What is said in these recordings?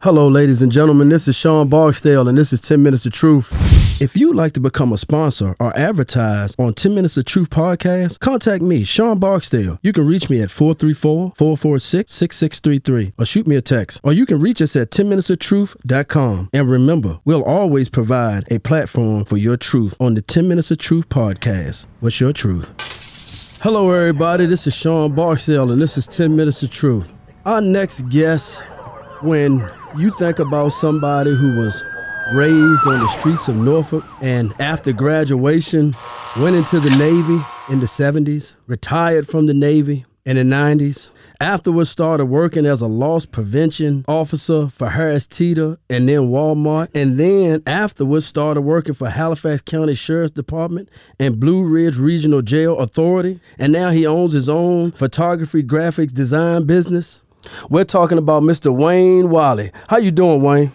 Hello, ladies and gentlemen. This is Sean Barksdale, and this is 10 Minutes of Truth. If you'd like to become a sponsor or advertise on 10 Minutes of Truth podcast, contact me, Sean Barksdale. You can reach me at 434 446 6633 or shoot me a text. Or you can reach us at 10minutesoftruth.com. And remember, we'll always provide a platform for your truth on the 10 Minutes of Truth podcast. What's your truth? Hello, everybody. This is Sean Barksdale, and this is 10 Minutes of Truth. Our next guest, when you think about somebody who was raised on the streets of Norfolk and after graduation went into the Navy in the 70s, retired from the Navy in the 90s, afterwards started working as a loss prevention officer for Harris Teeter and then Walmart, and then afterwards started working for Halifax County Sheriff's Department and Blue Ridge Regional Jail Authority, and now he owns his own photography graphics design business. We're talking about Mr. Wayne Wally. How you doing, Wayne?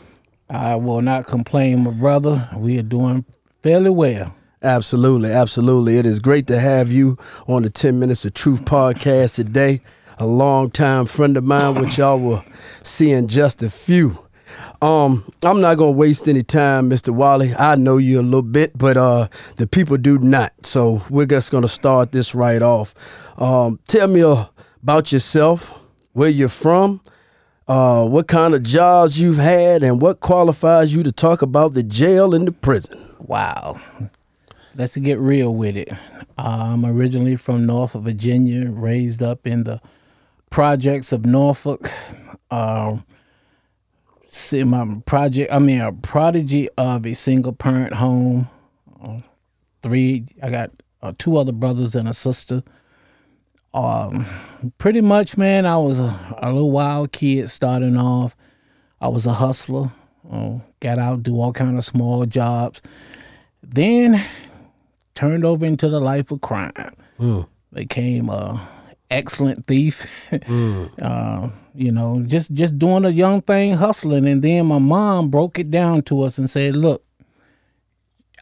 I will not complain, my brother. We are doing fairly well. Absolutely, absolutely. It is great to have you on the 10 Minutes of Truth podcast today. A longtime friend of mine, which y'all will see in just a few. Um, I'm not gonna waste any time, Mr. Wally. I know you a little bit, but uh, the people do not. So we're just gonna start this right off. Um, tell me uh, about yourself, where you're from, uh, what kind of jobs you've had, and what qualifies you to talk about the jail and the prison. Wow. Let's get real with it. I'm originally from Norfolk, Virginia, raised up in the projects of Norfolk. Uh, see my project, I mean, a prodigy of a single parent home. Uh, three, I got uh, two other brothers and a sister. Um, pretty much, man, I was a, a little wild kid starting off. I was a hustler. Uh, got out, do all kind of small jobs. Then turned over into the life of crime. Mm. Became a excellent thief. uh, you know, just just doing a young thing, hustling. And then my mom broke it down to us and said, "Look,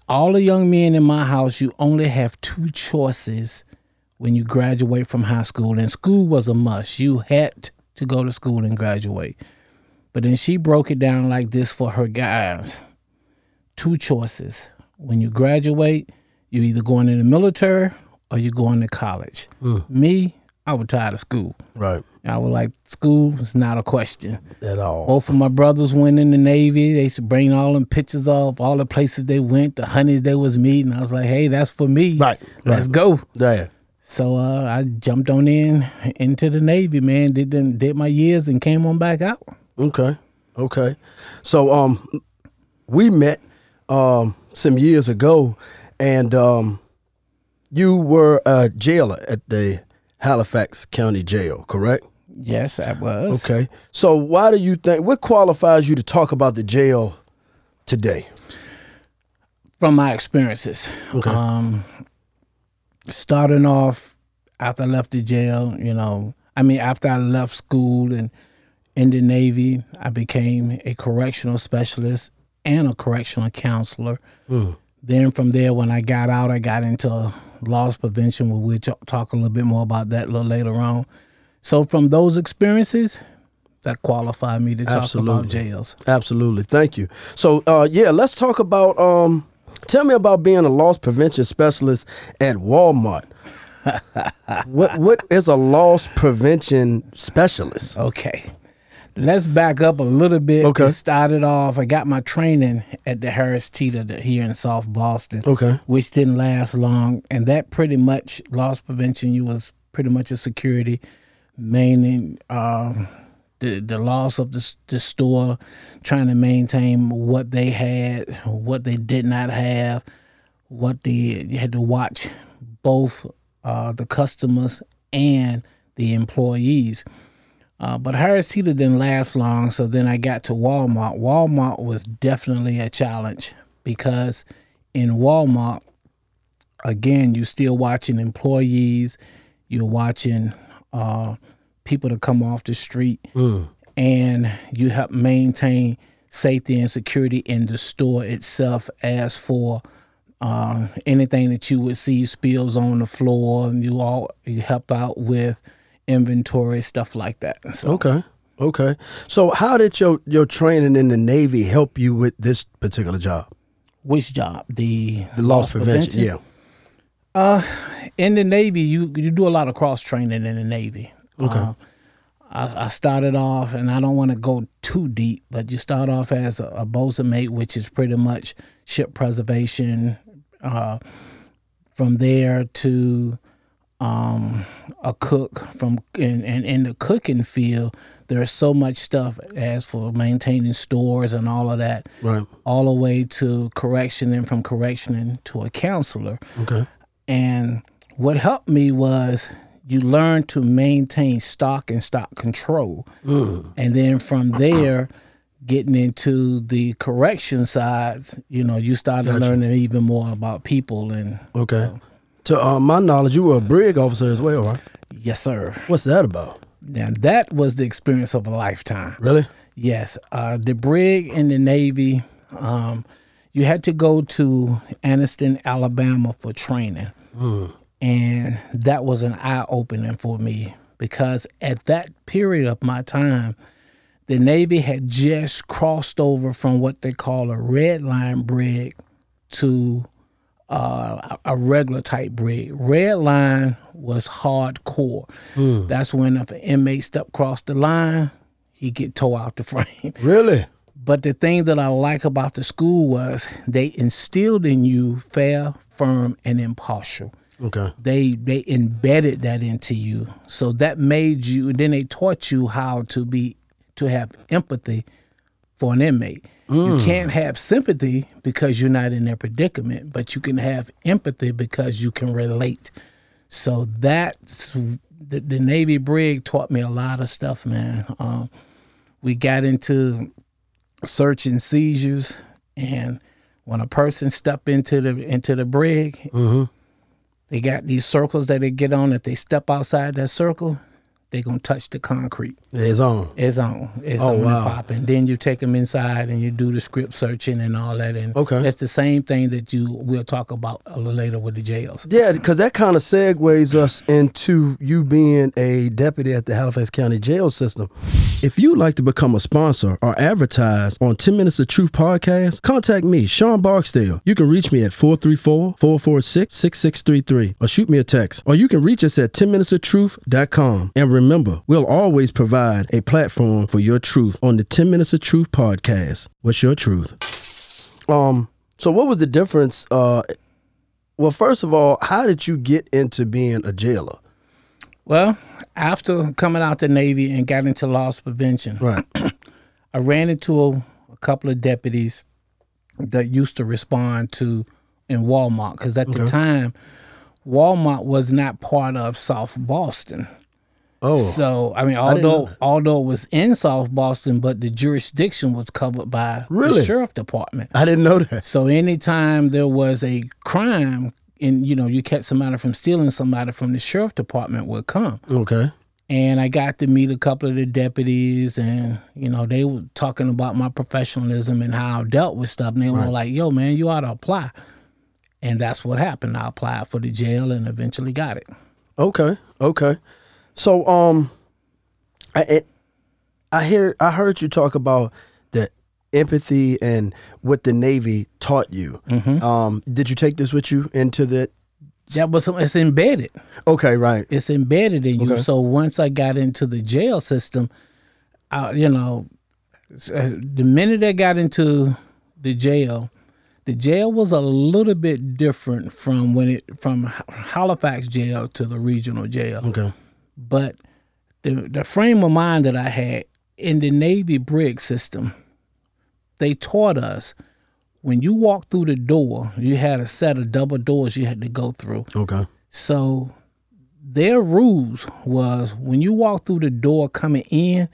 all the young men in my house, you only have two choices when you graduate from high school. And school was a must. You had to go to school and graduate. But then she broke it down like this for her guys: two choices. When you graduate, you're either going in the military or you're going to college. Mm. Me, I was tired of school. Right. I was like, school is not a question. At all. Both of my brothers went in the Navy. They used to bring all them pictures of all the places they went, the honeys they was meeting. I was like, hey, that's for me. Right, Let's right. go. There. So uh, I jumped on in into the Navy, man. Did them, did my years and came on back out. Okay. Okay. So um we met um some years ago and um you were a jailer at the Halifax County Jail, correct? Yes, I was. Okay. So why do you think what qualifies you to talk about the jail today? From my experiences. Okay. Um, starting off after I left the jail, you know, I mean, after I left school and in the Navy, I became a correctional specialist and a correctional counselor. Then from there, when I got out, I got into loss prevention, where we'll talk- talk a little bit more about that a little later on. So from those experiences, that qualified me to talk Absolutely. about jails. Absolutely. Thank you. So uh yeah, let's talk about um tell me about being a loss prevention specialist at Walmart. what what is a loss prevention specialist? Okay. Let's back up a little bit. Okay. It started off, I got my training at the Harris Teeter here in South Boston. Okay. Which didn't last long. And that pretty much, loss prevention, you was pretty much a security, mainly um, the, the loss of the, the store, trying to maintain what they had, what they did not have, what the, you had to watch both uh, the customers and the employees. Uh, but Harris Teeter didn't last long, so then I got to Walmart. Walmart was definitely a challenge because in Walmart, again, you're still watching employees, you're watching uh, people to come off the street, and you help maintain safety and security in the store itself. As for uh, anything that you would see spills on the floor, and you all you help out with inventory stuff like that. So Okay. Okay. So how did your your training in the Navy help you with this particular job? Which job? The The loss prevention. Yeah. Uh in the Navy, you you do a lot of cross training in the Navy. Okay. Uh, I, I started off, and I don't want to go too deep, but you start off as a, a bosun mate, which is pretty much ship preservation. Uh, from there to um, a cook from and, and in the cooking field, there's so much stuff as for maintaining stores and all of that, Right. all the way to correction and from correction to a counselor. Okay. And what helped me was you learn to maintain stock and stock control. And then from there, getting into the correction side, you know, you started learning even more about people. And Okay. To uh, my knowledge, you were a brig officer as well, right? yes, sir. What's that about? Now, that was the experience of a lifetime. Really? Yes, uh, the brig in the Navy, um, you had to go to Anniston, Alabama for training. And that was an eye opening for me because at that period of my time, the Navy had just crossed over from what they call a red line brig to uh, a regular type brig. Red line was hardcore. That's when if an inmate stepped across the line, he get tore out the frame. Really? But the thing that I like about the school was they instilled in you fair, firm, and impartial. Okay. They they embedded that into you. So that made you then they taught you how to be to have empathy for an inmate. You can't have sympathy because you're not in their predicament, but you can have empathy because you can relate. So that's the, the Navy brig taught me a lot of stuff, man. Um, we got into search and seizures, and when a person stepped into the into the brig, they got these circles that they get on. If they step outside that circle, they gonna touch the concrete. It's on. It's on. It's Oh, on wow. and popping. Then you take them inside and you do the strip searching and all that. And Okay. that's the same thing that you we'll talk about a little later with the jails. Yeah, because that kind of segues us into you being a deputy at the Halifax County Jail System. If you'd like to become a sponsor or advertise on 10 Minutes of Truth podcast, contact me, Sean Barksdale. You can reach me at 434 446 6633 or shoot me a text. Or you can reach us at 10minutesoftruth.com. And remember, we'll always provide a platform for your truth on the 10 Minutes of Truth podcast. What's your truth? Um, so what was the difference uh well, first of all, how did you get into being a jailer? Well, after coming out the Navy and got into loss prevention, Right. I ran into a, a couple of deputies that used to respond to in Walmart because at the time, Walmart was not part of South Boston. Oh, So I mean, although that. although it was in South Boston, but the jurisdiction was covered by Really? the sheriff department. I didn't know that. So anytime there was a crime, and you know you catch somebody from stealing somebody from the sheriff department would come. Okay. And I got to meet a couple of the deputies, and you know they were talking about my professionalism and how I dealt with stuff. And they were like, "Yo, man, you ought to apply." And that's what happened. I applied for the jail and eventually got it. Okay. Okay. So um I it, I hear I heard you talk about the empathy and what the Navy taught you. Um did you take this with you into the That was it's embedded. Okay, right. It's embedded in you. Okay. So once I got into the jail system, I, you know, uh, the minute I got into the jail, the jail was a little bit different from when it from Halifax jail to the regional jail. Okay. But the the frame of mind that I had in the Navy brig system, they taught us when you walk through the door, you had a set of double doors you had to go through. Okay. So their rules was when you walk through the door coming in,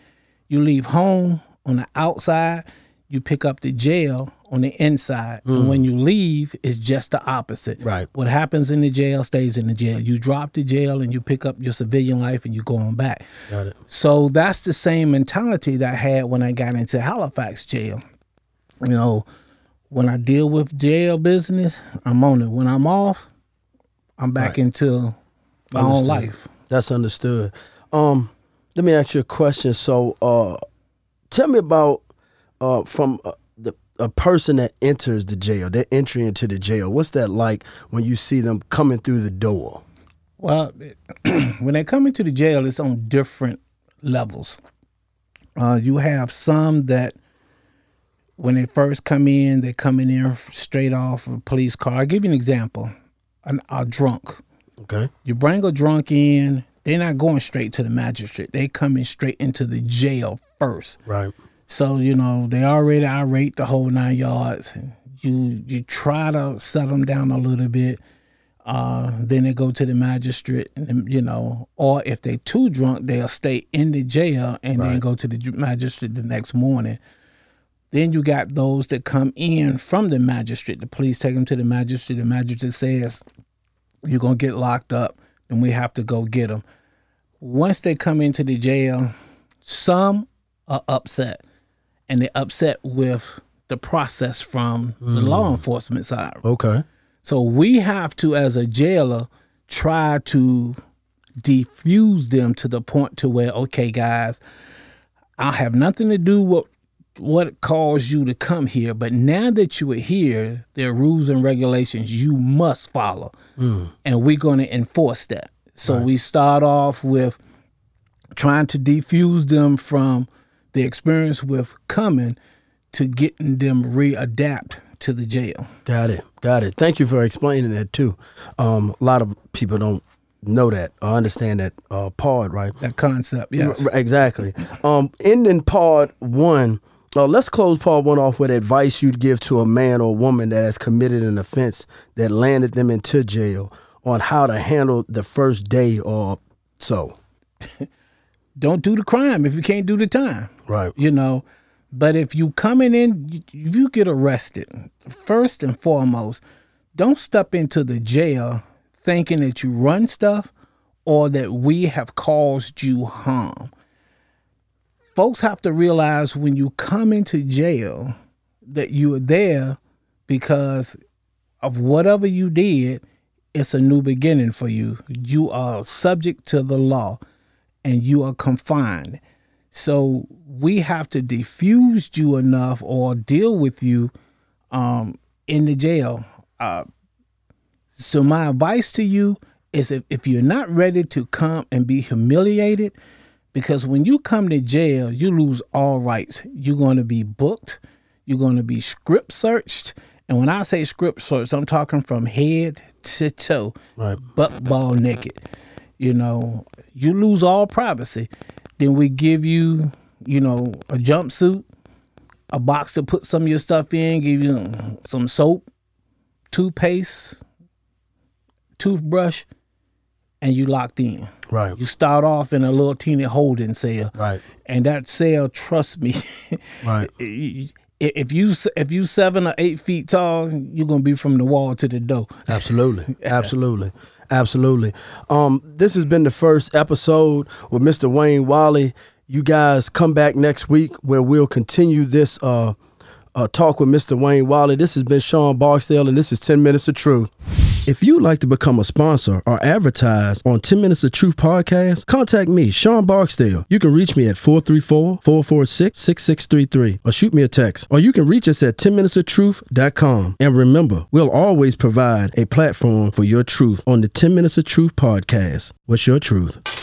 you leave home on the outside, you pick up the jail on the inside. And mm. when you leave, it's just the opposite. Right. What happens in the jail stays in the jail. You drop the jail and you pick up your civilian life and you go on back. Got it. So that's the same mentality that I had when I got into Halifax jail. You know, when I deal with jail business, I'm on it. When I'm off, I'm back into my own life. That's understood. Um Let me ask you a question. So, uh, tell me about uh, from uh, the a person that enters the jail, their entry into the jail. What's that like when you see them coming through the door? Well, when they come into the jail, it's on different levels. Uh, you have some that when they first come in, they're coming in straight off a police car. I'll give you an example. An, a drunk. Okay. You bring a drunk in, they're not going straight to the magistrate. They coming straight into the jail first. Right. So, you know, they already irate the whole nine yards. You you try to set them down a little bit. Uh, then they go to the magistrate, and you know, or if they too drunk, they'll stay in the jail and then go to the magistrate the next morning. Then you got those that come in from the magistrate. The police take them to the magistrate. The magistrate says, "You're gonna get locked up," and we have to go get them. Once they come into the jail, some are upset, and they're upset with the process from the law mm. enforcement side. Okay. So we have to, as a jailer, try to defuse them to the point to where, okay, guys, I have nothing to do with what caused you to come here, but now that you are here, there are rules and regulations you must follow, and we're going to enforce that. So we start off with trying to defuse them from the experience with coming to getting them readapt to the jail. Got it. Got it. Thank you for explaining that too. Um, a lot of people don't know that or understand that uh, part, right? That concept, yes. R- Exactly. Um, ending part one. Uh, let's close part one off with advice you'd give to a man or woman that has committed an offense that landed them into jail on how to handle the first day or so. Don't do the crime if you can't do the time. Right. You know, but if you coming in, if you get arrested, first and foremost, don't step into the jail thinking that you run stuff or that we have caused you harm. Folks have to realize when you come into jail that you are there because of whatever you did, it's a new beginning for you. You are subject to the law and you are confined. So we have to diffuse you enough or deal with you um, in the jail. Uh, so my advice to you is if, if you're not ready to come and be humiliated, because when you come to jail, you lose all rights. You're going to be booked. You're going to be strip searched. And when I say strip searched, I'm talking from head to toe, Right. butt ball naked. You know, you lose all privacy. Then we give you, you know, a jumpsuit, a box to put some of your stuff in, give you some soap, toothpaste, toothbrush, and you locked in. Right. You start off in a little teeny holding cell, Right. and that cell, trust me, Right. if you if you seven or eight feet tall, you're gonna be from the wall to the door. Absolutely. Absolutely. Absolutely. Um, this has been the first episode with Mr. Wayne Wally. You guys come back next week where we'll continue this uh, uh, talk with Mr. Wayne Wally. This has been Sean Barksdale, and this is 10 Minutes of Truth. If you'd like to become a sponsor or advertise on 10 Minutes of Truth podcast, contact me, Sean Barksdale. You can reach me at 434 446 6633 or shoot me a text. Or you can reach us at 10minutesoftruth.com. And remember, we'll always provide a platform for your truth on the 10 Minutes of Truth podcast. What's your truth?